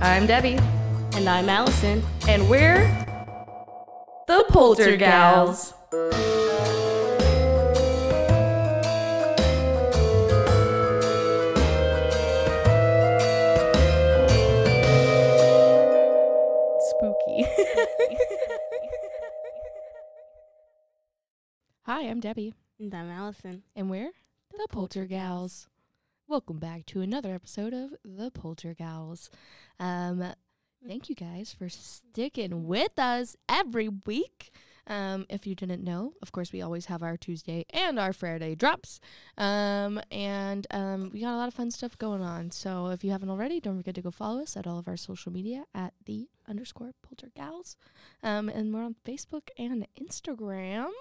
I'm Debbie, And I'm Alison. and we're the Poltergals. Spooky. Hi, I'm Debbie, And I'm Alison. and we're the Poltergals. Welcome back to another episode of the Poltergals. Um, thank you guys for sticking with us every week. Um, if you didn't know, of course, we always have our Tuesday and our Friday drops. Um, and um, we got a lot of fun stuff going on. So if you haven't already, don't forget to go follow us at all of our social media at the underscore Poltergals. Um, and we're on Facebook and Instagram.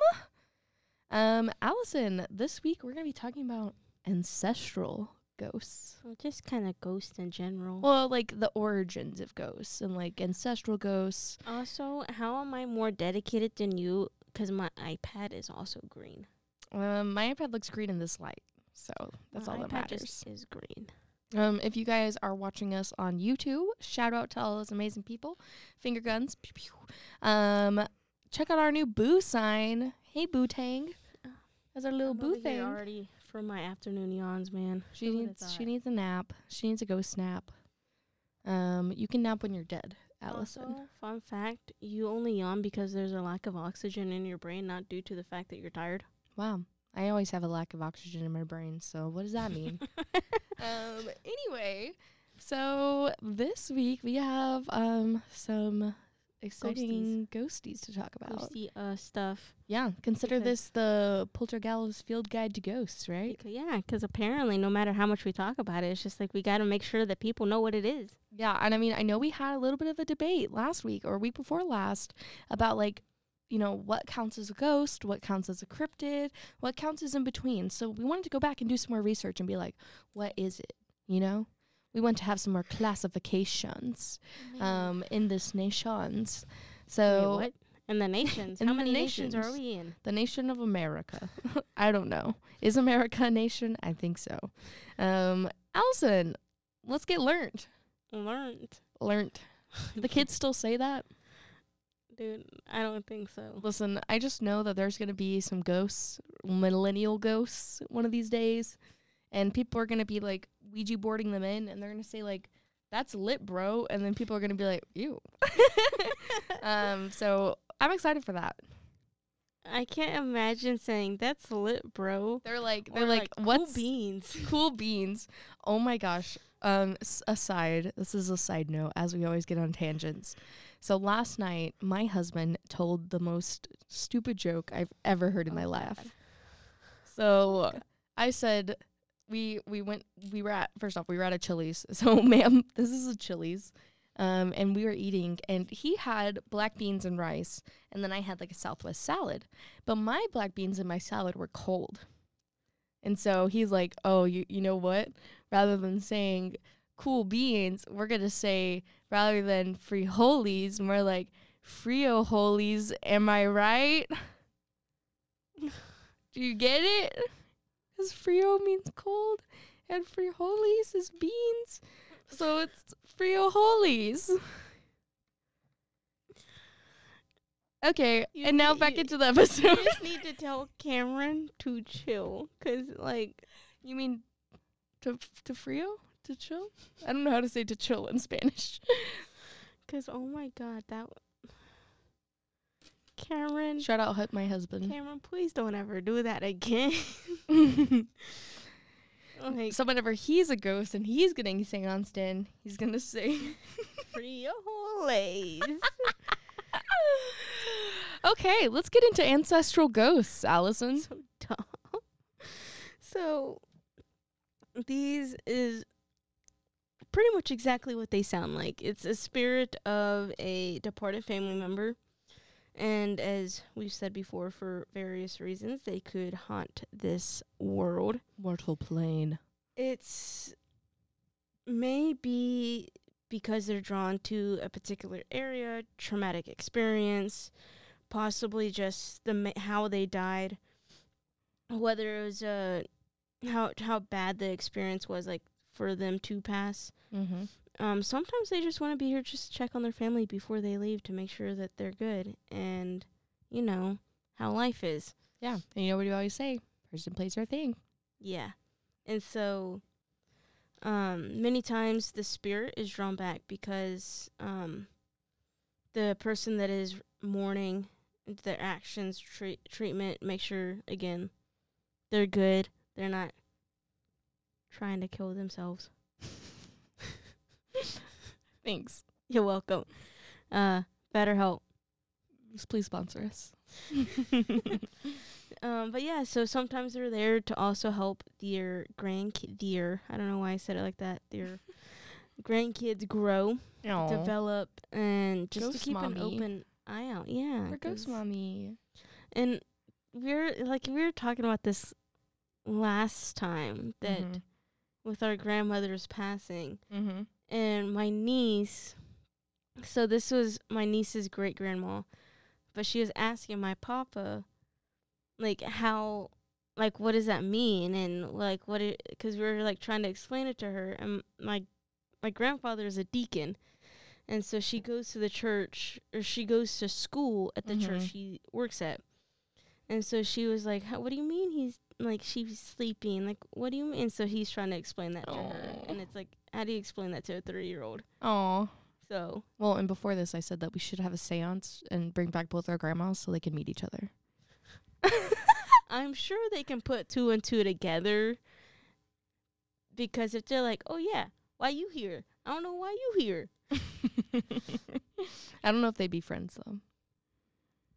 Um, Alison, this week we're going to be talking about ancestral ghosts. Well, just kind of ghosts in general. Well, like the origins of ghosts and like ancestral ghosts. also, how am I more dedicated than you? Because my iPad is also green. Um, my iPad looks green in this light, so that's My all that iPad matters. just is green. Um, if you guys are watching us on YouTube, shout out to all those amazing people. Finger guns. Pew, pew. Um, check out our new boo sign. Hey, boo tang. That's our little boo over thing. already for my afternoon yawns, man. She needs she needs a nap. She needs a ghost nap. Um, you can nap when you're dead, Alison. Also, fun fact: you only yawn because there's a lack of oxygen in your brain, not due to the fact that you're tired. Wow. I always have a lack of oxygen in my brain, so what does that mean? um anyway, so this week we have um some exciting ghosties, to talk about. Ghosty uh stuff. Yeah, consider Because- this the Poltergeist Field Guide to Ghosts, right? Becau- yeah, because apparently, no matter how much we talk about it, it's just like we got to make sure that people know what it is. Yeah, and I mean, I know we had a little bit of a debate last week or week before last about like, you know, what counts as a ghost, what counts as a cryptid, what counts as in between. So we wanted to go back and do some more research and be like, what is it? You know? We want to have some more classifications um in this nations. So Wait, what? And the nations. In How the many nations. are we in? the nation of America. I don't know. Is America a nation? I think so. Um Alison, let's get learned. Learned. Learned. The kids still say that? Dude, I don't think so. Listen, I just know that there's going to be some ghosts, millennial ghosts, one of these days. And people are going to be like Ouija boarding them in, and they're going to say, like, that's lit, bro. And then people are going to be like, ew. um, so I'm excited for that. I can't imagine saying that's lit, bro. They're like, they're like, cool what's beans? cool beans? Oh my gosh. Um, s- aside, this is a side note, as we always get on tangents. So last night, my husband told the most stupid joke I've ever heard in my Oh, life. God. So I said we we went we were at first off we were at a Chili's. So ma'am, this is a Chili's. Um, and we were eating and he had black beans and rice and then I had like a southwest salad. But my black beans and my salad were cold. And so he's like, "Oh, you you know what? Rather than saying cool beans, we're to say rather than frijoles, more like frio holies. Am I right?" Do you get it? Because frio means cold, and frijoles is beans, so it's frijoles. Okay, You and now back you- into the You episode. just need to tell Cameron to chill, cause like you mean to to frio to chill? I don't know how to say to chill in Spanish. Cause oh my god, that Cameron, Shout out my husband. Cameron, please don't ever do that again. like so whenever he's a ghost and he's getting seanced in, he's gonna say. frijoles. okay, let's get into ancestral ghosts, Alison. so dumb. So these is pretty much exactly what they sound like. It's a spirit of a departed family member. And as we've said before, for various reasons, they could haunt this world. Mortal plane. It's maybe because they're drawn to a particular area, traumatic experience, possibly just the ma- how they died, whether it was uh how how bad the experience was like for them to pass. Mm-hmm. Um, sometimes they just want to be here just to check on their family before they leave to make sure that they're good and you know how life is. Yeah. And you know what you always say? Person, place, or thing. Yeah. And so um many times the spirit is drawn back because um the person that is mourning their actions treat treatment make sure again they're good they're not trying to kill themselves Thanks. you're welcome uh better help Please sponsor us. um but yeah so sometimes they're there to also help their grandkid dear i don't know why i said it like that their grandkids grow Aw. develop and just to Ghost keep an open eye out. Yeah. We're ghost mommy. And we're like we were talking about this last time that Mhm. with our grandmother's passing Mhm. And my niece so this was my niece's great grandma but she was asking my papa like how like what does that mean and like what it because we were like trying to explain it to her and my my grandfather is a deacon and so she goes to the church or she goes to school at the church Mhm. she works at and so she was like what do you mean he's like she's sleeping like what do you mean and so he's trying to explain that to her and it's like how do you explain that to a three year old Aw. so Well, and before this, I said that we should have a seance and bring back both our grandmas so they can meet each other. I'm sure they can put two and two together because if they're like, oh yeah, why you here? I don't know why you here. I don't know if they'd be friends though.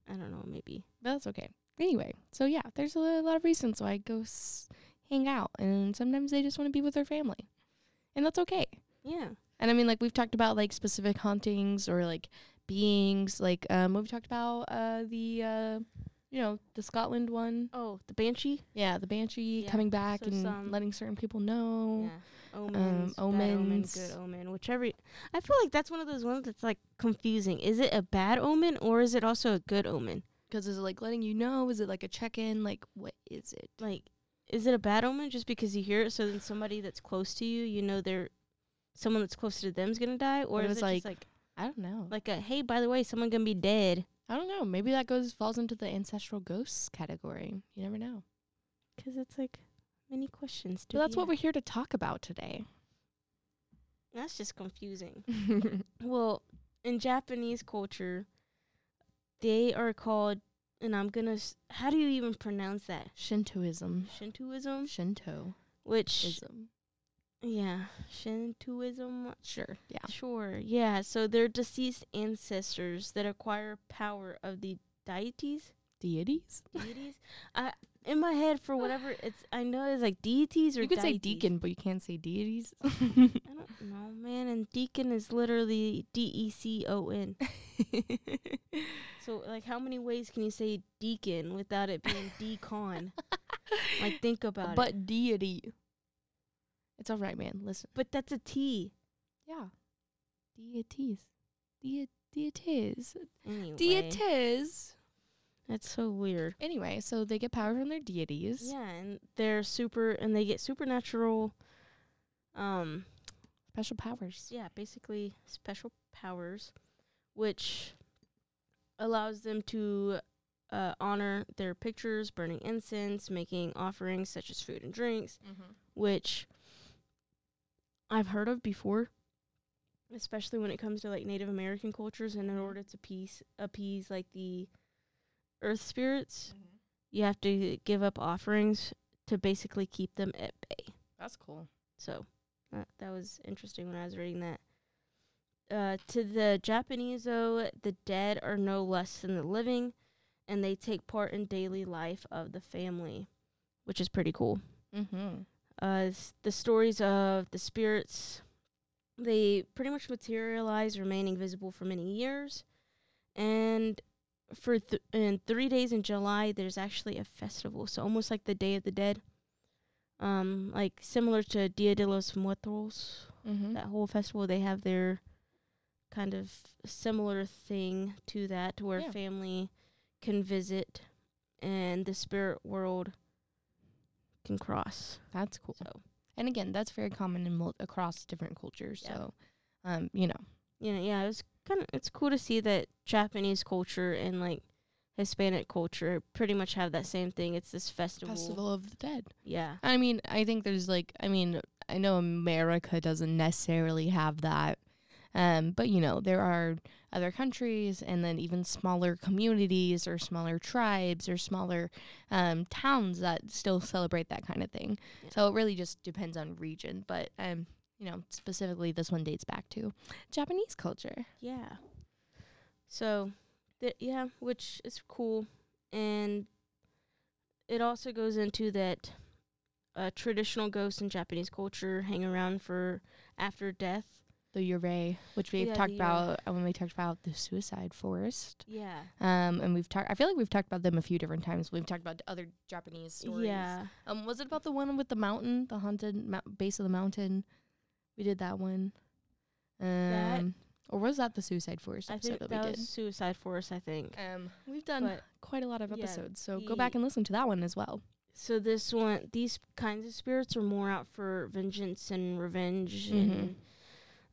I don't know, maybe. But that's okay. Anyway, so yeah, there's a lot of reasons why ghosts hang out, and sometimes they just want to be with their family, and that's okay. Yeah. And I mean, like we've talked about like specific hauntings or like beings, like um, we've talked about uh the uh, you know, the Scotland one. Oh, the banshee. Yeah, the banshee Yeah, coming back so and letting certain people know. Yeah. Omens, omen, omens. good omen, whichever. I feel like that's one of those ones that's like confusing. Is it a bad omen or is it also a good omen? Because is it like letting you know? Is it like a check in? Like what is it? Like, is it a bad omen just because you hear it? So then somebody that's close to you, you know, they're someone that's close to them's gonna die, or Or is it's it like- like I don't know. like a hey, by the way, someone gonna be dead? I don't know. Maybe that goes falls into the ancestral ghosts category. You never know. Because it's like many questions. But that's what we're here to talk about today. That's just confusing. Well, in Japanese culture, they are called, and I'm gonna. s- How do you even pronounce that? Shintoism. Shintoism, Shinto. which Ism. yeah, Shintoism. Sure. Yeah. Sure, yeah. So they're deceased ancestors that acquire power of the deities, Deities? deities. I in my head for whatever it's. I know it's like deities or You could say deacon, but you can't say deities. I don't know, man. And deacon is literally D E C O N. So, like, how many ways can you say deacon without it being decon? like, think about but it. But deity. It's all right, man. Listen. But that's a T. Yeah. Deities. Dei- deities. Anyway, Deities. That's so weird. Anyway, so they get power from their deities. Yeah, and they're super, and they get supernatural. Um, Special powers. yeah, basically special powers, which allows them to uh, honor their pictures, burning incense, making offerings such as food and drinks, Mm-hmm. which I've heard of before, especially when it comes to like Native American cultures. And in Mhm. order to appease, appease like the earth spirits, Mm-hmm. you have to give up offerings to basically keep them at bay. That's cool. So that that was interesting when I was reading that. Uh, to the Japanese, though, the dead are no less than the living, and they take part in daily life of the family, which is pretty cool. Mm-hmm. Uh, the stories of the spirits, they pretty much materialize, remaining visible for many years, and for th- in three days in July, there's actually a festival, so almost like the Day of the Dead, um, like similar to Dia de los Muertos. Mm-hmm. That whole festival, they have their kind of similar thing to that, where Yeah. family can visit, and the spirit world can cross. That's cool. So. And again, that's very common in mul- across different cultures. Yeah. So, um, you know, you know, yeah, it was kind of it's cool to see that Japanese culture and like Hispanic culture pretty much have that same thing. It's this festival. Festival of the Dead. Yeah. I mean, I think there's like, I mean, I know America doesn't necessarily have that, um, but you know, there are other countries and then even smaller communities or smaller tribes or smaller um, towns that still celebrate that kind of thing. Yeah. So it really just depends on region, but um, you know, specifically this one dates back to Japanese culture. Yeah. So, th- yeah, which is cool, and it also goes into that uh, traditional ghosts in Japanese culture hang around for after death. The Yurei, which we've Yeah, talked about uh, when we talked about the suicide forest. Yeah. Um, and we've talked. I feel like we've talked about them a few different times. We've talked about other Japanese stories. Yeah. Um, was it about the one with the mountain, the haunted mou- base of the mountain? We did that one. Um, That- or was that the suicide forest I episode think that, that we was did? Suicide Forest. I think. Um, we've done but quite a lot of yeah, episodes, so go back and listen to that one as well. So this one, these kinds of spirits are more out for vengeance and revenge, and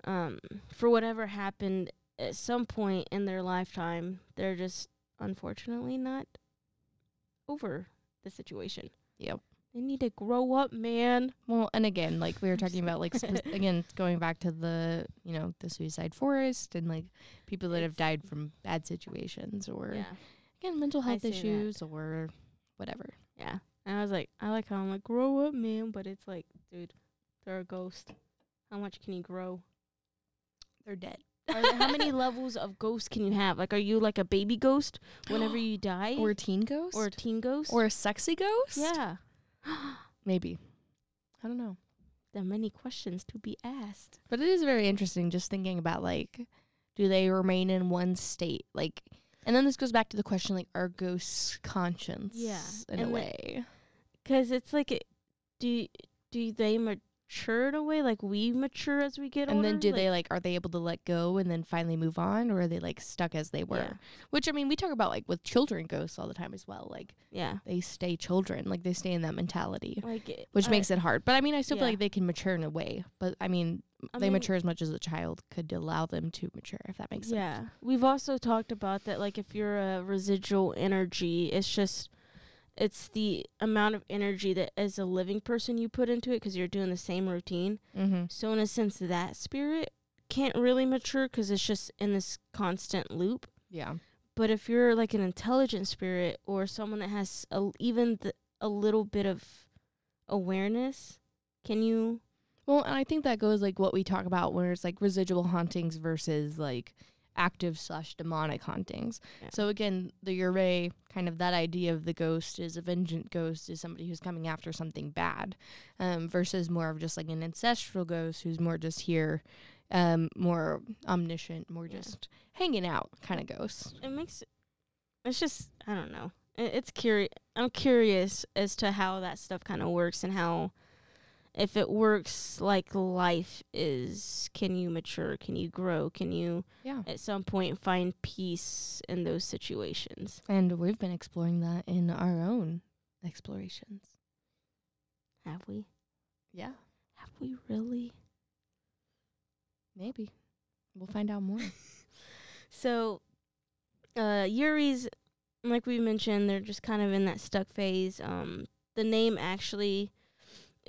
um, for whatever happened at some point in their lifetime. They're just unfortunately not over the situation. Yep. They need to grow up, man. Well, and again, like we were talking about, like spe- again, going back to the you know the suicide forest and like people that have died from bad situations or Yeah, again mental health see that. issues or whatever. yeah. And I was like, I like how I'm like, grow up, man. But it's like, dude, they're a ghost. How much can you grow? They're dead. There, how many levels of ghost can you have? Like, are you like a baby ghost whenever you die, or a teen ghost or a teen ghost, or a sexy ghost? yeah? maybe. I don't know. there are many questions to be asked. But it is very interesting just thinking about like, do they remain in one state? Like, and then this goes back to the question like, are ghosts conscious? Yeah, in and a way. Because it's like, do do they mature in a way like we mature as we get older, And older? then do Like, they like are they able to let go and then finally move on, or are they like stuck as they were? Yeah. Which I mean, we talk about like with children ghosts all the time as well. Like Yeah, they stay children, like they stay in that mentality, like it- which I- makes it hard. But I mean, I still yeah. feel like they can mature in a way. But I mean, I they mean, mature as much as a child could allow them to mature, if that makes sense. Yeah, we've also talked about that. Like, if you're a residual energy, it's just it's the amount of energy that as a living person you put into it because you're doing the same routine. Mm-hmm. So in a sense, that spirit can't really mature because it's just in this constant loop. Yeah. But if you're like an intelligent spirit or someone that has a, even th- a little bit of awareness, can you? Well, and I think that goes like what we talk about where it's like residual hauntings versus like active slash demonic hauntings. Yeah. So again, the Yurei kind of that idea of the ghost is a vengeant ghost is somebody who's coming after something bad, um, versus more of just like an ancestral ghost who's more just here, um, more omniscient, more Yeah. just hanging out kind of ghost. It makes it's just I don't know. It, it's curious. I'm curious as to how that stuff kind of works and how if it works like life is. Can you mature? Can you grow? Can you Yeah. at some point find peace in those situations? And we've been exploring that in our own explorations. Have we? Yeah. Have we really? Maybe. We'll find out more. So, uh, Yurei's, like we mentioned, they're just kind of in that stuck phase. Um, the name actually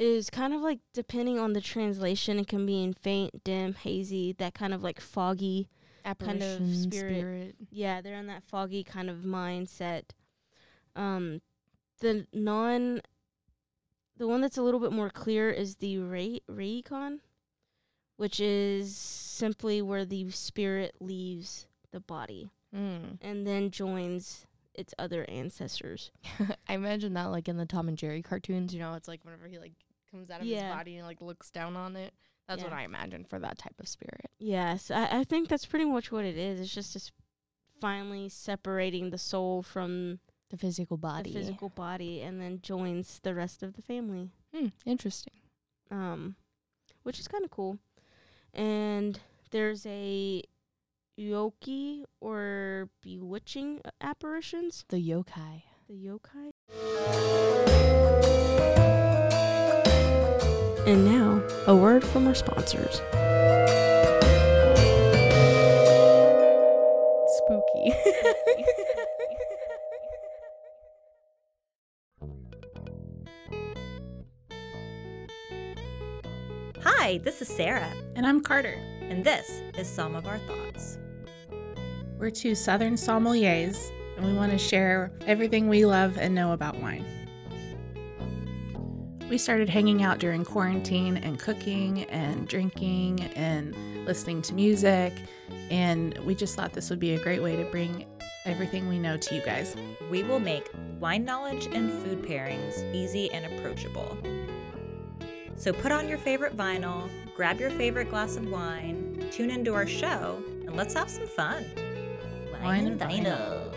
is kind of like depending on the translation, it can be in faint, dim, hazy, that kind of like foggy. Kind of Apparition, spirit. Yeah, they're in that foggy kind of mindset. Um, the non, the one that's a little bit more clear is the Rei Reikon, which is simply where the spirit leaves the body Mm. and then joins its other ancestors. I imagine that like in the Tom and Jerry cartoons, you know, it's like whenever he like comes out of Yeah. his body and like looks down on it. That's what I imagine for that type of spirit. Yes, I, I think that's pretty much what it is. It's just this finally separating the soul from The physical body. the physical body and then joins the rest of the family. Hmm, interesting. um, which is kind of cool. And there's a yoki or bewitching apparitions. The yokai. The yokai. And now, a word from our sponsors. Spooky. Hi, this is Sarah. And I'm Carter. And this is Some of Our Thoughts. We're two Southern sommeliers, and we want to share everything we love and know about wine. We started hanging out during quarantine and cooking and drinking and listening to music, and we just thought this would be a great way to bring everything we know to you guys. We will make wine knowledge and food pairings easy and approachable. So put on your favorite vinyl, grab your favorite glass of wine, tune into our show, and let's have some fun. Wine and vinyl.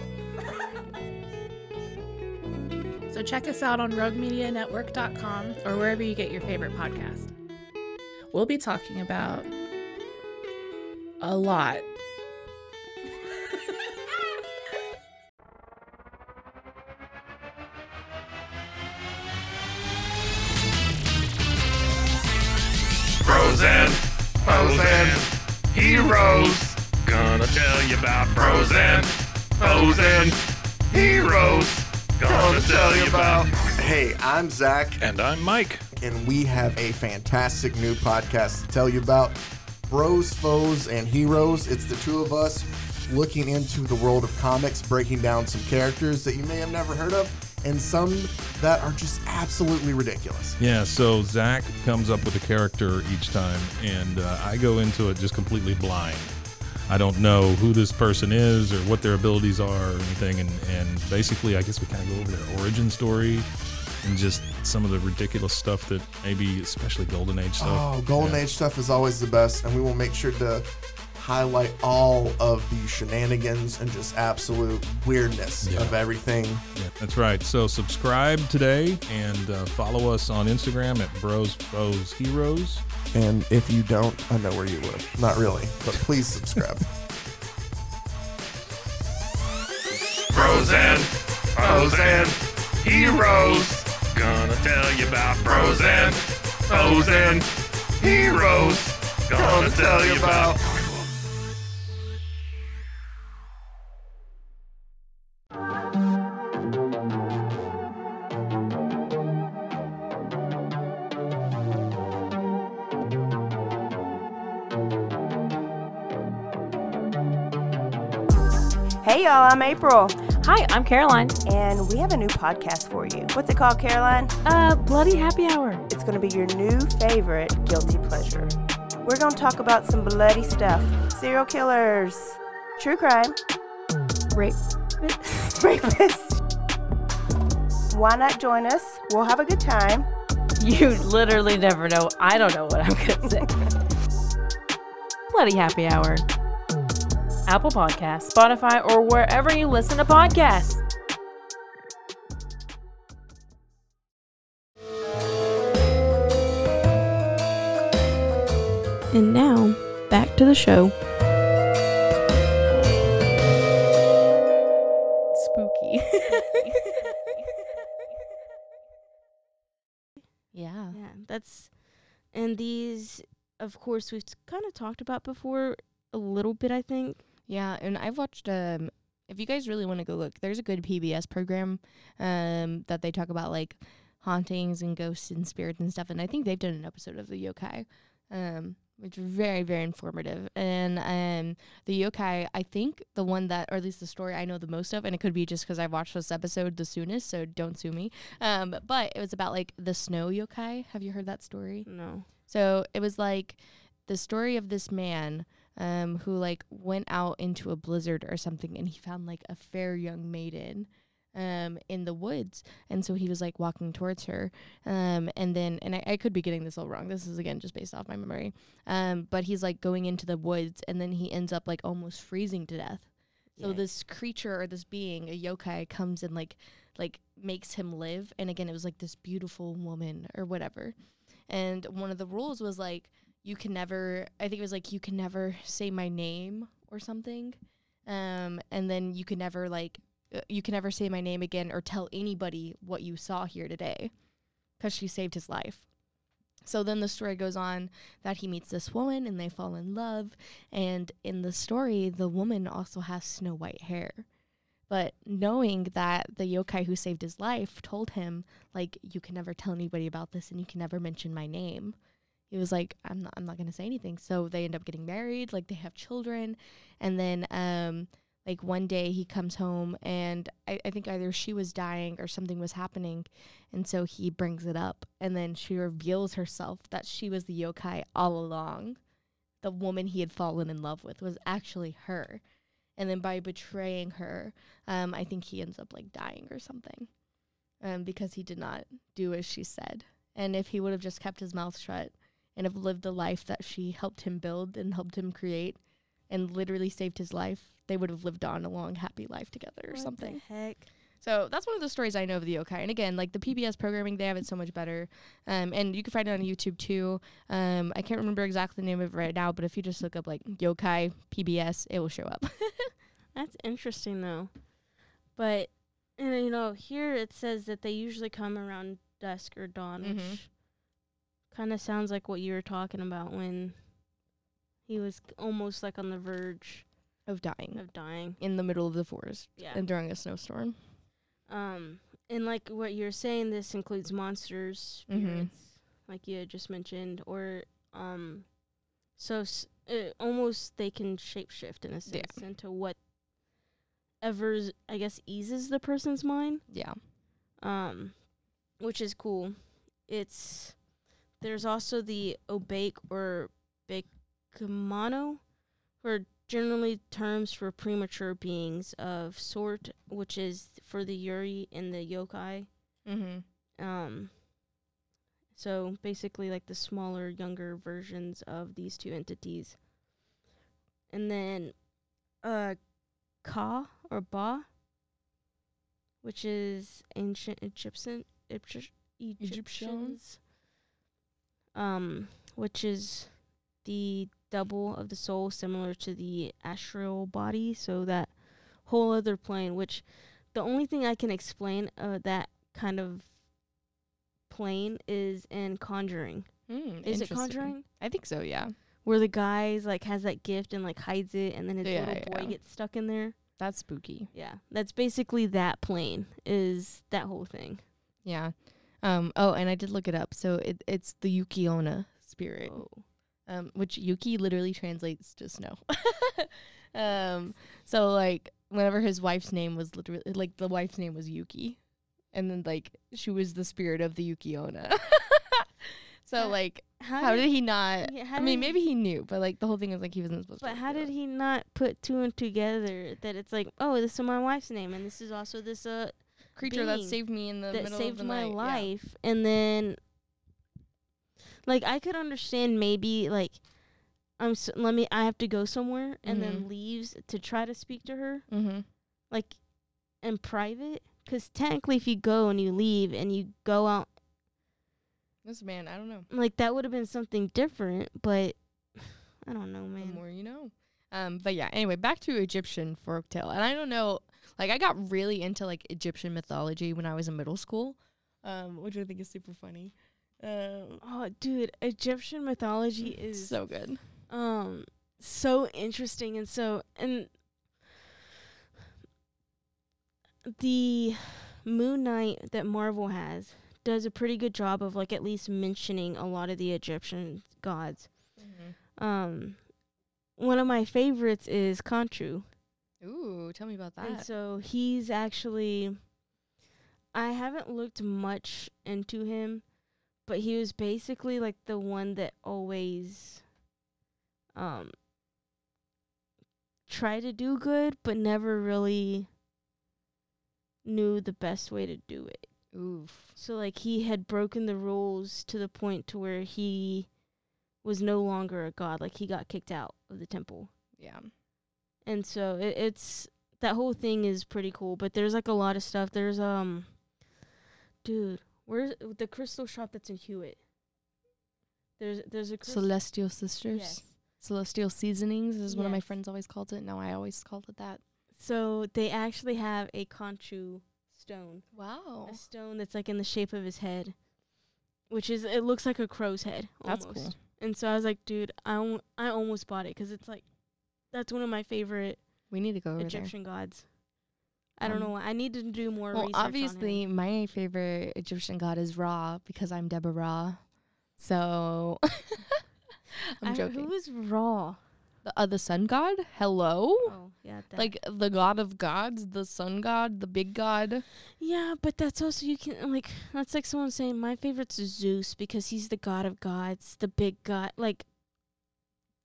So check us out on roguemedianetwork.com or wherever you get your favorite podcast. We'll be talking about a lot. Frozen, frozen, heroes. Gonna tell you about frozen, frozen, heroes. Gonna tell you about. Hey, I'm Zach, And I'm Mike. and we have a fantastic new podcast to tell you about Bros, Foes, and Heroes. It's the two of us looking into the world of comics, breaking down some characters that you may have never heard of, and some that are just absolutely ridiculous. Yeah, so Zach comes up with a character each time, and uh, I go into it just completely blind. I don't know who this person is or what their abilities are or anything, and, and basically, I guess we kind of go over their origin story and just some of the ridiculous stuff that maybe, especially Golden Age stuff. Oh, Golden Yeah. Age stuff is always the best, and we will make sure to highlight all of the shenanigans and just absolute weirdness Yeah. of everything. Yeah, that's right. So subscribe today and uh, follow us on Instagram at Bros Bros Heroes. And if you don't, I know where you live. Not really, but please subscribe. Frozen, frozen, heroes. Gonna tell you about frozen, frozen, heroes. Gonna tell you about. I'm April, Hi, I'm Caroline. and we have a new podcast for you. What's it called, Caroline? Uh, Bloody Happy Hour. It's going to be your new favorite guilty pleasure. We're going to talk about some bloody stuff serial killers, true crime, Rape. rapists. Why not join us? We'll have a good time. You literally never know. I don't know what I'm gonna say. Bloody Happy Hour. Apple Podcasts, Spotify, or wherever you listen to podcasts. And now, back to the show. Spooky. Yeah. Yeah, that's and these of course we've kind of talked about before a little bit, I think. Yeah, and I've watched um if you guys really want to go look, there's a good PBS program um that they talk about like hauntings and ghosts and spirits and stuff and I think they've done an episode of the yokai. Um which is very very informative. And um the yokai, I think the one that or at least the story I know the most of and it could be just cuz I watched this episode the soonest, so don't sue me. Um but it was about like the snow yokai. Have you heard that story? No. So it was like the story of this man um, who like went out into a blizzard or something, and he found like a fair young maiden um, in the woods, and so he was like walking towards her, um, and then and I, I could be getting this all wrong. This is again just based off my memory, um, but he's like going into the woods, and then he ends up like almost freezing to death. So Yikes. this creature or this being, a yokai, comes and like like makes him live. And again, it was like this beautiful woman or whatever. And one of the rules was like you can never. I think it was like you can never say my name or something. Um, and then you can never like uh, you can never say my name again or tell anybody what you saw here today, because she saved his life. So then the story goes on that he meets this woman and they fall in love. And in the story, the woman also has snow white hair. But knowing that the yokai who saved his life told him, like, you can never tell anybody about this and you can never mention my name, he was like, I'm not I'm not gonna say anything. So they end up getting married, like they have children, and then um like one day he comes home and I, I think either she was dying or something was happening and so he brings it up and then she reveals herself that she was the yokai all along the woman he had fallen in love with was actually her and then by betraying her um, i think he ends up like dying or something um, because he did not do as she said and if he would have just kept his mouth shut and have lived the life that she helped him build and helped him create and literally saved his life they would have lived on a long happy life together or What the something heck? so that's one of the stories I know of the yokai. And again, like the PBS programming, they have it so much better. Um, and you can find it on YouTube too. Um, I can't remember exactly the name of it right now, but if you just look up like yokai PBS, it will show up. That's interesting though. But and you know, here it says that they usually come around dusk or dawn, Mhm. which kind of sounds like what you were talking about when he was almost like on the verge of dying of dying. in the middle of the forest Yeah. and during a snowstorm. Um, and like what you're saying, this includes monsters, mm-hmm spirits, like you had just mentioned, or um, so s- almost they can shapeshift in a sense into what ever I guess eases the person's mind. Yeah. Um, which is cool. It's there's also the obake or bakemono, who are generally terms for premature beings of sort, which is for the Yurei and the yokai. Mm-hmm. Um, so basically, like the smaller, younger versions of these two entities. And then, uh, Ka or Ba, which is ancient Egyptian Egypt- Egyptians. Um, which is the double of the soul, similar to the astral body. So that whole other plane, which the only thing I can explain uh, that kind of plane is in Conjuring. Mm, Is it. Conjuring? I think so. Yeah. Where the guy's like has that gift and like hides it, and then his Yeah, little boy yeah. gets stuck in there. That's spooky. Yeah, that's basically that plane. Is that whole thing? Yeah. Um. Oh, and I did look it up. So it it's the Yuki-onna spirit. Oh. um, which Yuki literally translates to snow. um, so like whenever his wife's name was literally like the wife's name was Yuki, and then like she was the spirit of the Yuki-onna. so How- like, how, did, he not? yeah, I mean, maybe he knew, but like the whole thing was like he wasn't supposed to. But how did he not put two and together that it's like, oh, this is my wife's name, and this is also this uh creature that saved me in the that middle saved of the my night? Yeah. life, and then like I could understand maybe like I'm s let me I have to go somewhere and then Mhm. leaves to try to speak to her Mm-hmm. like in private because technically if you go and you leave and you go out This man, I don't know. like that would have been something different, but I don't know, The man. more you know. Um, but yeah, anyway, back to Egyptian folktale. And I don't know, like I got really into like Egyptian mythology when I was in middle school, um, which I think is super funny. Um, Oh, dude, Egyptian mythology is so good. um so interesting and so and the Moon Knight that Marvel has does a pretty good job of like at least mentioning a lot of the Egyptian gods. Um one of my favorites is Khonshu. Ooh, tell me about that. And so he's actually I haven't looked much into him, but he was basically like the one that always um tried to do good but never really knew the best way to do it. Oof. So like he had broken the rules to the point to where he was no longer a god, like he got kicked out of the temple. Yeah. And so it, it's that whole thing is pretty cool. But there's like a lot of stuff. There's um, dude, where's the crystal shop that's in Hewitt? There's there's a crystal. Celestial Sisters. Yes. Celestial Seasonings is one of my friends always called it. No, I always called it that. So they actually have a Khonshu stone, Wow. a stone that's like in the shape of his head, which is it looks like a crow's head. That's cool. And so I was like, dude, I I almost bought it 'cause it's like that's one of my favorite We need to go over there. Egyptian gods. I don't Um, know why. I need to do more Well, research on him. obviously, my favorite Egyptian god is Ra because I'm Deborah Ra. So I'm I- joking. Who is Ra? The, uh, the sun god? Hello? Oh, yeah. That. Like the god of gods, the sun god, the big god. yeah, but that's also you can like that's like someone saying my favorite's Zeus because he's the god of gods, the big god. Like,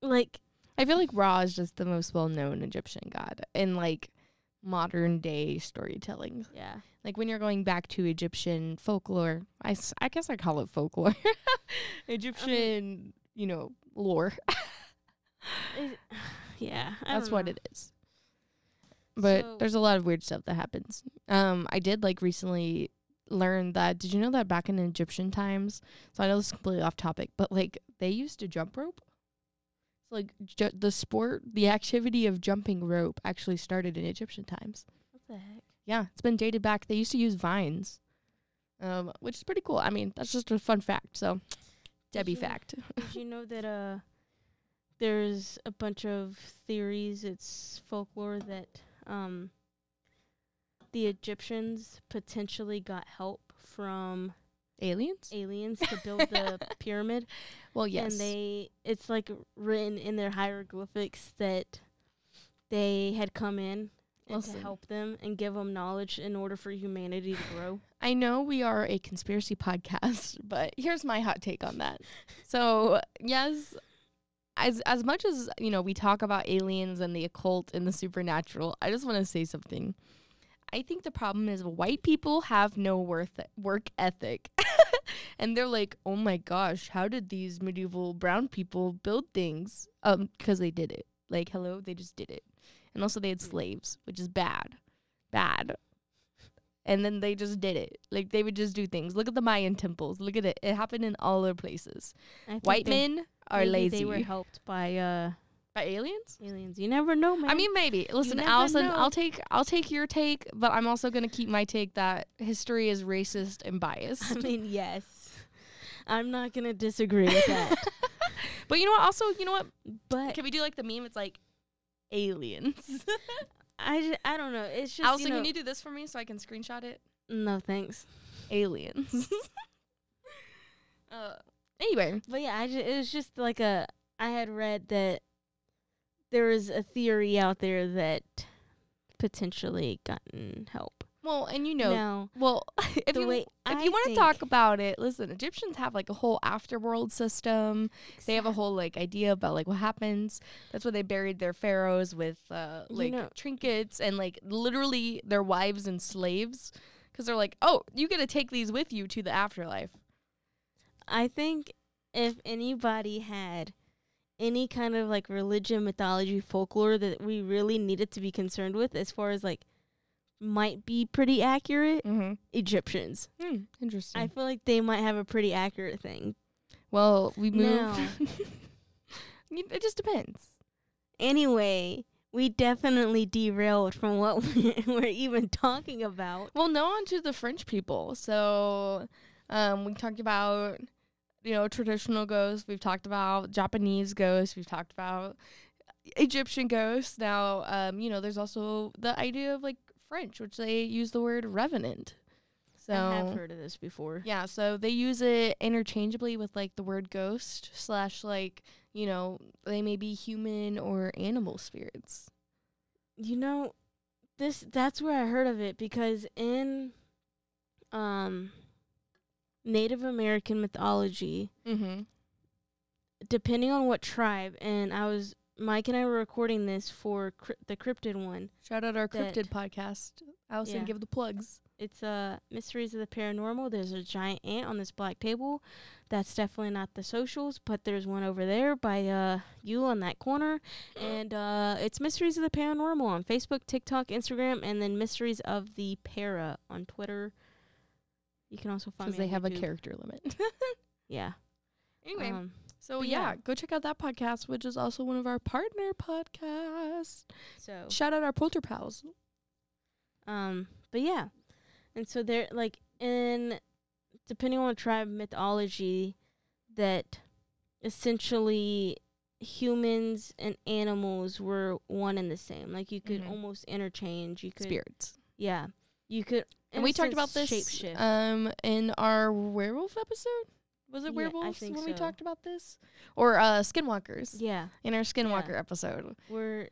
like I feel like Ra is just the most well known Egyptian god in like modern day storytelling. yeah. Like when you're going back to Egyptian folklore, I, s- I guess I call it folklore. Egyptian, you know, lore. It- yeah, That's what know. it is. But So- there's a lot of weird stuff that happens. Um, I did like recently learn that. Did you know that back in Egyptian times? So I know this is completely off topic, but like they used to jump rope. So like ju- the sport, the activity of jumping rope actually started in Egyptian times. What the heck? Yeah, it's been dated back. They used to use vines, um, which is pretty cool. I mean, that's just a fun fact. So, Debbie you- fact. Did you know that uh there's a bunch of theories, it's folklore that um the Egyptians potentially got help from Aliens? aliens to build the pyramid Well, yes. and they it's like written in their hieroglyphics that they had come in and to help them and give them knowledge in order for humanity to grow. I know we are a conspiracy podcast, but here's my hot take on that. So, yes, as as much as, you know, we talk about aliens and the occult and the supernatural, I just want to say something. I think the problem is white people have no worth work ethic. And they're like, "Oh my gosh, how did these medieval brown people build things?" Um because they did it. Like, hello, they just did it. And also they had slaves, which is bad. Bad and then they just did it. Like they would just do things. Look at the Mayan temples. Look at it. It happened in all other places. White men are lazy. They were helped by uh By aliens? aliens. You never know, man. I mean, maybe. Listen, Alison, know. I'll take I'll take your take, but I'm also gonna keep my take that history is racist and biased. I mean, yes. I'm not gonna disagree with that. but you know what? Also, you know what? but Can we do like the meme? It's like aliens. I, ju- I don't know. It's just Alison, you know, can you do this for me so I can screenshot it? no thanks. Aliens. uh, anyway, But yeah, I ju- it was just like a I had read that there is a theory out there that potentially gotten help. Well, and you know, now, Well, if the you if I you want to talk about it, listen. Egyptians have like a whole afterworld system. They have a whole like idea about like what happens. That's why they buried their pharaohs with uh, You like know- trinkets and like literally their wives and slaves, because they're like, oh, you get to take these with you to the afterlife. I think if anybody had any kind of like religion, mythology, folklore that we really needed to be concerned with, as far as like might be pretty accurate, Mm-hmm. Egyptians. Hmm, interesting. I feel like they might have a pretty accurate thing. well, we Now- moved. it just depends. Anyway, we definitely derailed from what we we're even talking about. Well, no, on to the French people. So, um, we talked about, you know, traditional ghosts. We've talked about Japanese ghosts. We've talked about Egyptian ghosts. Now, um, you know, there's also the idea of like French, which they use the word revenant. So, I have heard of this before. yeah, so they use it interchangeably with like the word ghost slash like, you know, they may be human or animal spirits. You know, this that's where I heard of it because in um Native American mythology, Mm-hmm. depending on what tribe, and I was Mike and I were recording this for cryp- the cryptid one. Shout out our cryptid podcast. Alison, Yeah. give the plugs. It's uh Mysteries of the Paranormal. There's a giant ant on this black table. That's definitely not the socials, but there's one over there by uh you on that corner. And uh it's Mysteries of the Paranormal on Facebook, TikTok, Instagram, and then Mysteries of the Para on Twitter. You can also find because they have a character limit. Yeah. anyway, Um, so yeah, yeah. go check out that podcast, which is also one of our partner podcasts. so Shout out our Polter pals. Um, but yeah, and so they're like in depending on tribe mythology that essentially humans and animals were one and the same. Like you could Mhm. almost interchange. You could Spirits. yeah. You could And we talked about this um in our werewolf episode. Was it Yeah, werewolves when we talked about this? Or uh, skinwalkers Yeah, in our skinwalker episode. where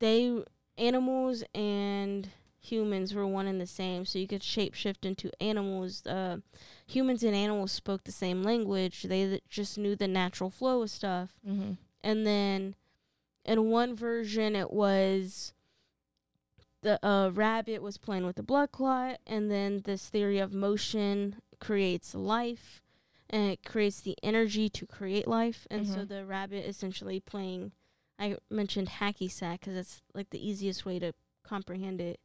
they animals and humans were one and the same, so you could shapeshift into animals. Uh, humans and animals spoke the same language. They th- just knew the natural flow of stuff. Mm-hmm. and then in one version it was the uh, rabbit was playing with the blood clot and then this theory of motion creates life and it creates the energy to create life. And so Mhm. the rabbit essentially playing i mentioned hacky sack because that's like the easiest way to comprehend it.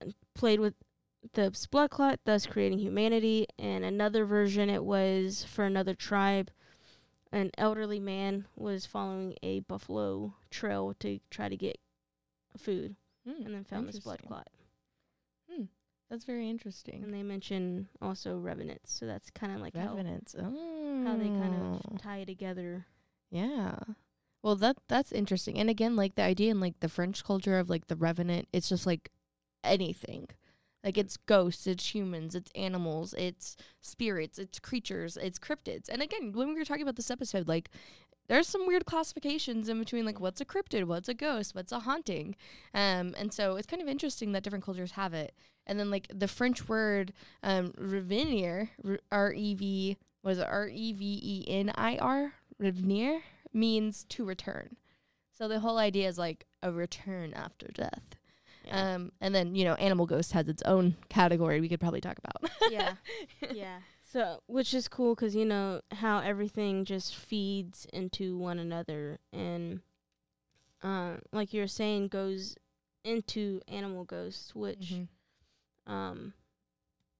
And played with the blood clot thus creating humanity. And another version it was for another tribe. An elderly man was following a buffalo trail to try to get food and then found this blood clot. That's very interesting. And they mention also revenants, so that's kind of like how, Oh. how they kind of tie together. Yeah. Well, that that's interesting. And again, like the idea in like the French culture of like the revenant, it's just like anything. Like it's ghosts, it's humans, it's animals, it's spirits, it's creatures, it's cryptids. And again, when we were talking about this episode, like there's some weird classifications in between like what's a cryptid, what's a ghost, what's a haunting. Um and so it's kind of interesting that different cultures have it. And then like the French word um revenir, R E V was it R E V E N I R? Revenir means to return. So the whole idea is like a return after death. Yeah. Um, and then you know, Animal Ghost has its own category we could probably talk about. yeah. yeah. So, which is cool because you know how everything just feeds into one another, and um, like you're saying, goes into animal ghosts, which Mhm. Um,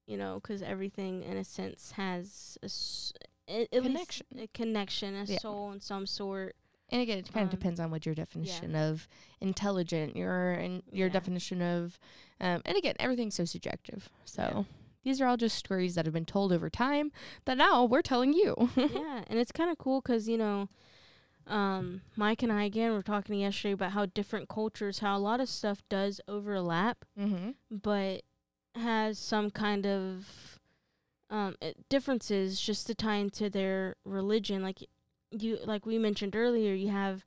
you know, 'cause everything in a sense has a, s- a- Connection. a connection, a Yeah. soul in some sort. And again, it kind Um, of depends on what your definition of intelligent, your and your Yeah. definition of, um, and again, everything's so subjective. So Yeah. these are all just stories that have been told over time that now we're telling you. yeah, and it's kind of cool because you know, um, Mike and I again were talking yesterday about how different cultures, how a lot of stuff does overlap, mm-hmm. but has some kind of um uh, differences just to tie into their religion. Like you, like we mentioned earlier, you have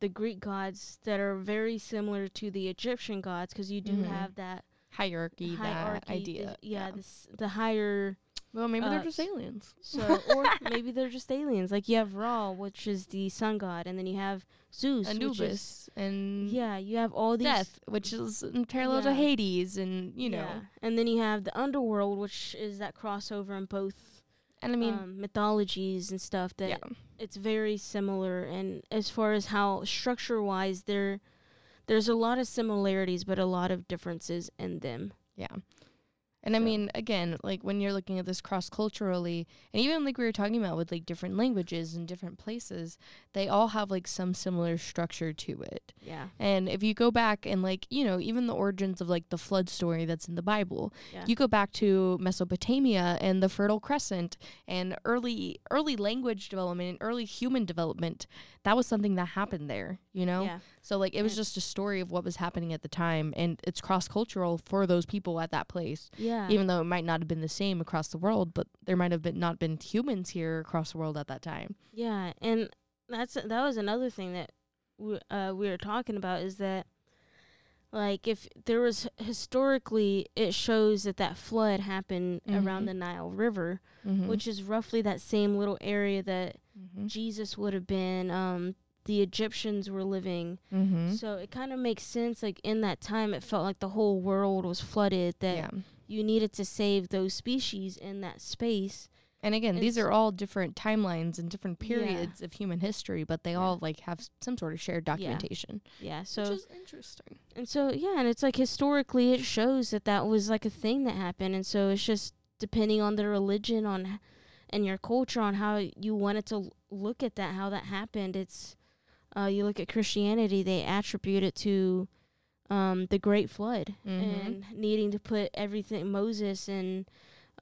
the Greek gods that are very similar to the Egyptian gods because you do Mhm. have that Hierarchy, hierarchy, that idea. the- yeah, This, the higher Well, maybe they're uh, just aliens. so, or maybe they're just aliens. Like you have Ra, which is the sun god, and then you have Zeus, which is Anubis and yeah, you have all these death, which is in parallel to Yeah. Hades, and you know, yeah. and then you have the underworld, which is that crossover in both and I mean, um, mythologies and stuff. That yeah, it's very similar, and as far as how structure wise, there there's a lot of similarities, but a lot of differences in them. yeah. And I So- mean, again, like when you're looking at this cross culturally, and even like we were talking about with like different languages and different places, they all have like some similar structure to it. Yeah, And if you go back and like, you know, even the origins of like the flood story that's in the Bible, yeah, you go back to Mesopotamia and the Fertile Crescent and early early language development and early human development. That was something that happened there, you know? yeah, So like it was just a story of what was happening at the time and it's cross cultural for those people at that place. yeah. Even though it might not have been the same across the world, but there might have been not been humans here across the world at that time. Yeah, and that's that was another thing that we, uh, we were talking about is that like if there was historically it shows that that flood happened around Mhm. the Nile River, Mm-hmm. which is roughly that same little area that mm-hmm. Jesus would have been um the Egyptians were living. Mm-hmm. So it kind of makes sense like in that time it felt like the whole world was flooded that yeah. you needed to save those species in that space. And again, these are all different timelines and different Yeah. periods of human history, but they Yeah. all like have s- some sort of shared documentation. Yeah, so which is interesting. And so yeah, and it's like historically it shows that that was like a thing that happened, and so it's just depending on the religion on and your culture on how you wanted to l- look at that, how that happened. It's uh, you look at Christianity, they attribute it to um, the Great Flood Mhm. and needing to put everything Moses and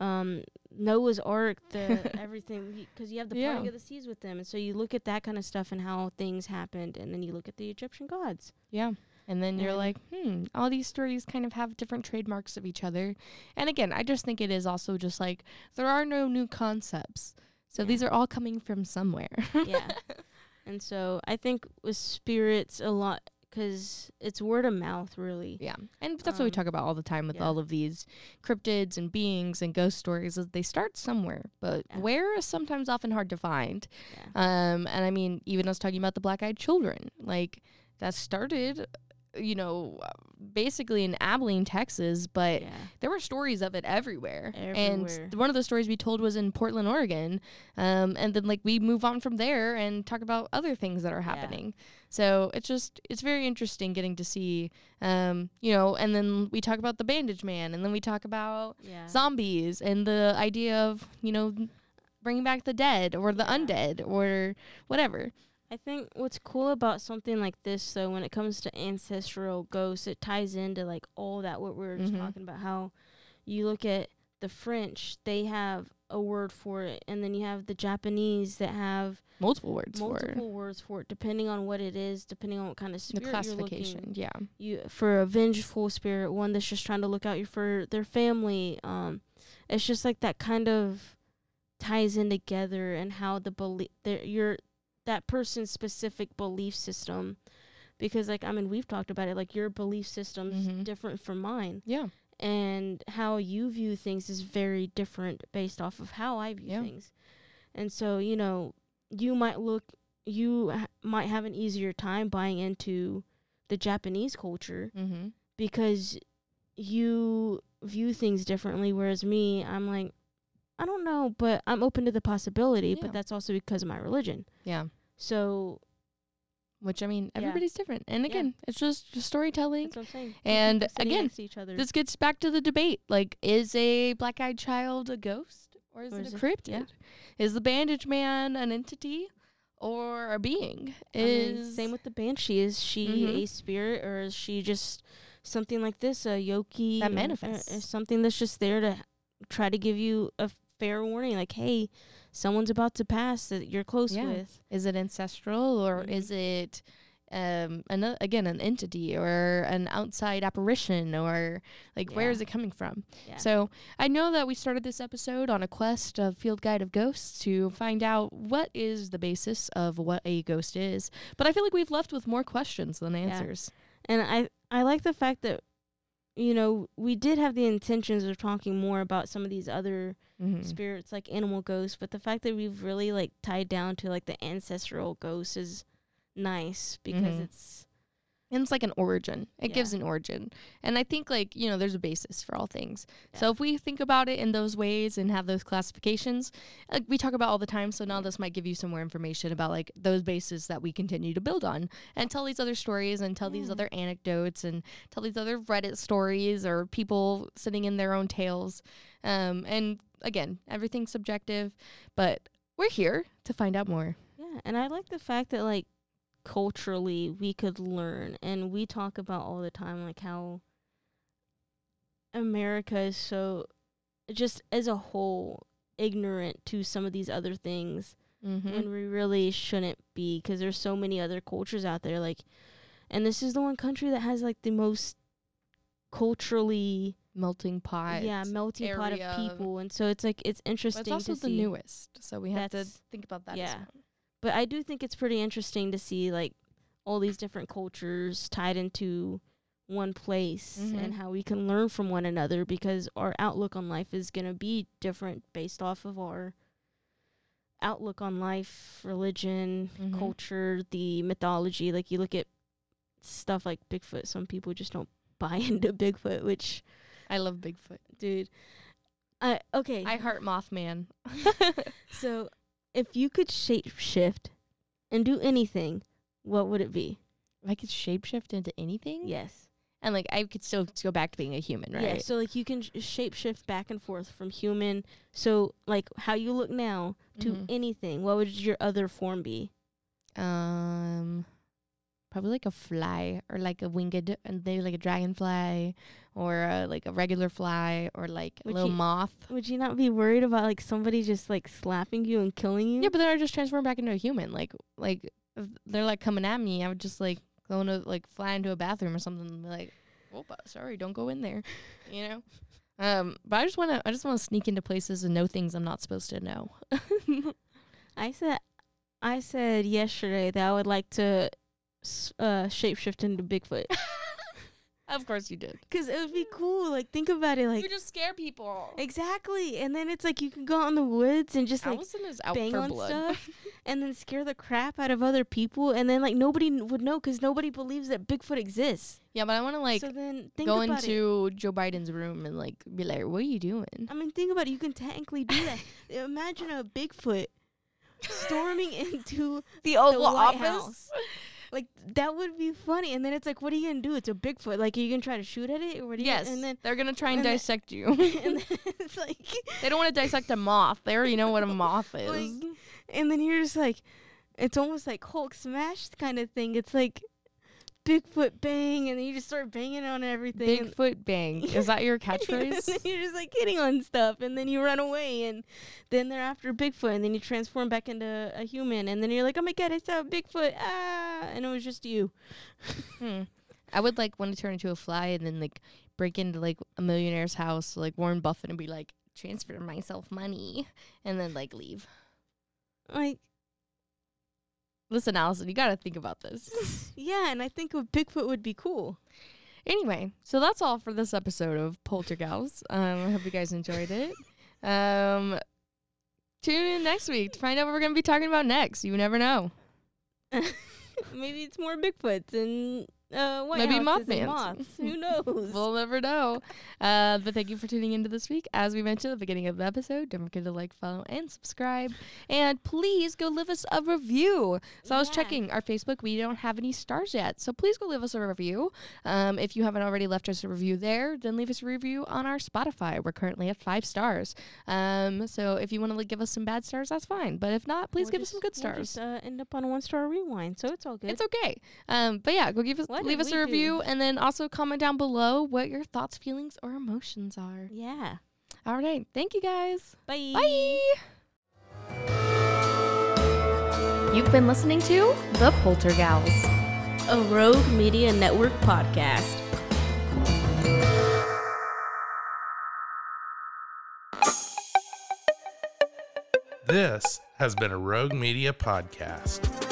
um, Noah's Ark, the everything because you have the parting Yeah. of the seas with them, and so you look at that kind of stuff and how things happened, and then you look at the Egyptian gods. Yeah. And then you're like, hmm, all these stories kind of have different trademarks of each other. And again, I just think it is also just like there are no new concepts. So Yeah. these are all coming from somewhere. yeah. And so I think with spirits a lot because it's word of mouth, really. Yeah. And that's what we Um, talk about all the time with yeah. all of these cryptids and beings and ghost stories is they start somewhere, but Yeah. where is sometimes often hard to find. Yeah. Um and I mean even us talking about the black-eyed children, like that started you know basically in Abilene, Texas, but yeah. there were stories of it everywhere. Everywhere. And one of the stories we told was in Portland, Oregon. Um, and then like we move on from there and talk about other things that are Yeah. happening. So it's just it's very interesting getting to see um, you know, and then we talk about the bandage man and then we talk about Yeah. zombies and the idea of, you know, bringing back the dead or the Yeah. undead or whatever. I think what's cool about something like this, though, when it comes to ancestral ghosts, it ties into like all that what we were just Mhm. talking about. How you look at the French, they have a word for it, and then you have the Japanese that have Multiple words for multiple words for it, depending on what it is, depending on what kind of the spirit you're looking. classification. Yeah. You for a vengeful spirit, one that's just trying to look out for their family. Um, it's just like that kind of ties in together and how the belief your that person's specific belief system because like I mean we've talked about it like your belief system's Mhm. different from mine Yeah. and how you view things is very different based off of how I view Yeah. things. And so, you know, you might look you ha- might have an easier time buying into the Japanese culture Mm-hmm. because you view things differently whereas me, I'm like I don't know, but I'm open to the possibility, Yeah. but that's also because of my religion. Yeah. So, Which I mean, Yeah. everybody's different, and Yeah. again, it's just, just storytelling. that's what I'm saying. And again, each other. This gets back to the debate: like, is a black-eyed child a ghost or is Or it is a it- cryptid? yeah. Is the bandage man an entity or a being? I mean, Is same with the banshee. Is she Mhm. a spirit or is she just something like this, a yokai That or- or- manifests. or something that's just there to try to give you a fair warning, like, hey, someone's about to pass that you're close Yeah. with. is it ancestral or Mhm. is it um an, again an entity or an outside apparition or like where is it coming from? Yeah. So I know that we started this episode on a quest of Field Guide of Ghosts to find out what is the basis of what a ghost is. But I feel like we've left with more questions than answers. And I I like the fact that you know we did have the intentions of talking more about some of these other Mm-hmm. spirits like animal ghosts, but the fact that we've really like tied down to like the ancestral ghosts is nice because Mhm. it's And it's like an origin. It gives an origin. And I think like, you know, there's a basis for all things. So if we think about it in those ways and have those classifications, like we talk about all the time, so now this might give you some more information about like those bases that we continue to build on and tell these other stories and tell these other anecdotes and tell these other Reddit stories or people sitting in their own tales. Um, and again, everything's subjective, but we're here to find out more. Yeah, and I like the fact that like culturally we could learn and we talk about all the time like how America is so just as a whole ignorant to some of these other things Mm-hmm. when we really shouldn't be because there's so many other cultures out there like and this is the one country that has like the most culturally Melting pot. yeah melting pot of people and so it's like it's But interesting it's also the newest, so we have to think about that. yeah. well. But I do think it's pretty interesting to see like all these different cultures tied into one place Mhm. and how we can learn from one another because our outlook on life is going to be different based off of our outlook on life, religion, Mhm. culture, the mythology. Like you look at stuff like Bigfoot, some people just don't buy into Bigfoot, which I love Bigfoot. dude I okay. I heart Mothman. So, if you could shape shift and do anything, what would it be? If I could shapeshift into anything. Yes. and like I could still go back to being a human, right? Yeah. So, like, you can sh- shape shift back and forth from human. So, like, how you look now to Mhm. anything. What would your other form be? Um, probably like a fly or like a winged, and maybe like a dragonfly, or uh, like a regular fly, or like a little you- moth. Would you not be worried about like somebody just like slapping you and killing you? Yeah, but then I just transform back into a human. Like, like if they're like coming at me, I would just like go into like fly into a bathroom or something and be like, "Oh, sorry, don't go in there," you know. Um, but I just want to, I just want to sneak into places and know things I'm not supposed to know. I said, I said yesterday that I would like to uh, shapeshift into Bigfoot Of course you did. because it would be cool. Like, think about it. Like, you just scare people. exactly. And then it's like you can go out in the woods and just like Alison is out bang for on blood. stuff and then scare the crap out of other people. And then like nobody n- would know because nobody believes that Bigfoot exists. yeah, but I want to like so then think go about it. into Joe Biden's room and like be like, "What are you doing?" I mean, think about it. You can technically do that. Imagine a Bigfoot storming into The Oval White House. Like that would be funny. And then it's like, what are you gonna do? It's a Bigfoot. Like, are you gonna try to shoot at it, or what? Are you Yes, and then they're gonna try and, and then- dissect you. and then it's like, they don't want to dissect a moth. They already know what a moth is. like, and then you're just like, it's almost like Hulk smash kind of thing. It's like Bigfoot bang, and then you just start banging on everything. Bigfoot bang. Is that your catchphrase? you're just like hitting on stuff, and then you run away, and then they're after Bigfoot, and then you transform back into a human, and then you're like, oh my god, I saw Bigfoot, ah, and it was just you. Hmm. I would like want to turn into a fly and then like break into like a millionaire's house, like Warren Buffett, and be like, transfer myself money, and then like leave. Like, Listen, Alison, you got to think about this. yeah, and I think a Bigfoot would be cool. anyway, so that's all for this episode of Poltergals. Um, I hope you guys enjoyed it. Um, tune in next week to find out what we're gonna be talking about next. You never know. Maybe it's more Bigfoots and uh, White Maybe Houses and Mothmans. moths. Who knows? We'll never know. Uh, but thank you for tuning into this week. As we mentioned at the beginning of the episode, don't forget to like, follow, and subscribe. And please go leave us a review. So I was checking our Facebook. We don't have any stars yet. So please go leave us a review. Um, if you haven't already left us a review there, then leave us a review on our Spotify. We're currently at five stars. Um, so if you want to like, give us some bad stars, that's fine. But if not, please We'll give us some good we'll stars. just, uh, end up on a one star rewind, so it's all good. It's okay. Um, but yeah, go give us What leave us a we do? review and then also comment down below what your thoughts, feelings, or emotions are. yeah. All right. Thank you guys. Bye. Bye. You've been listening to The Poltergals. A Rogue Media Network podcast. This has been a Rogue Media podcast.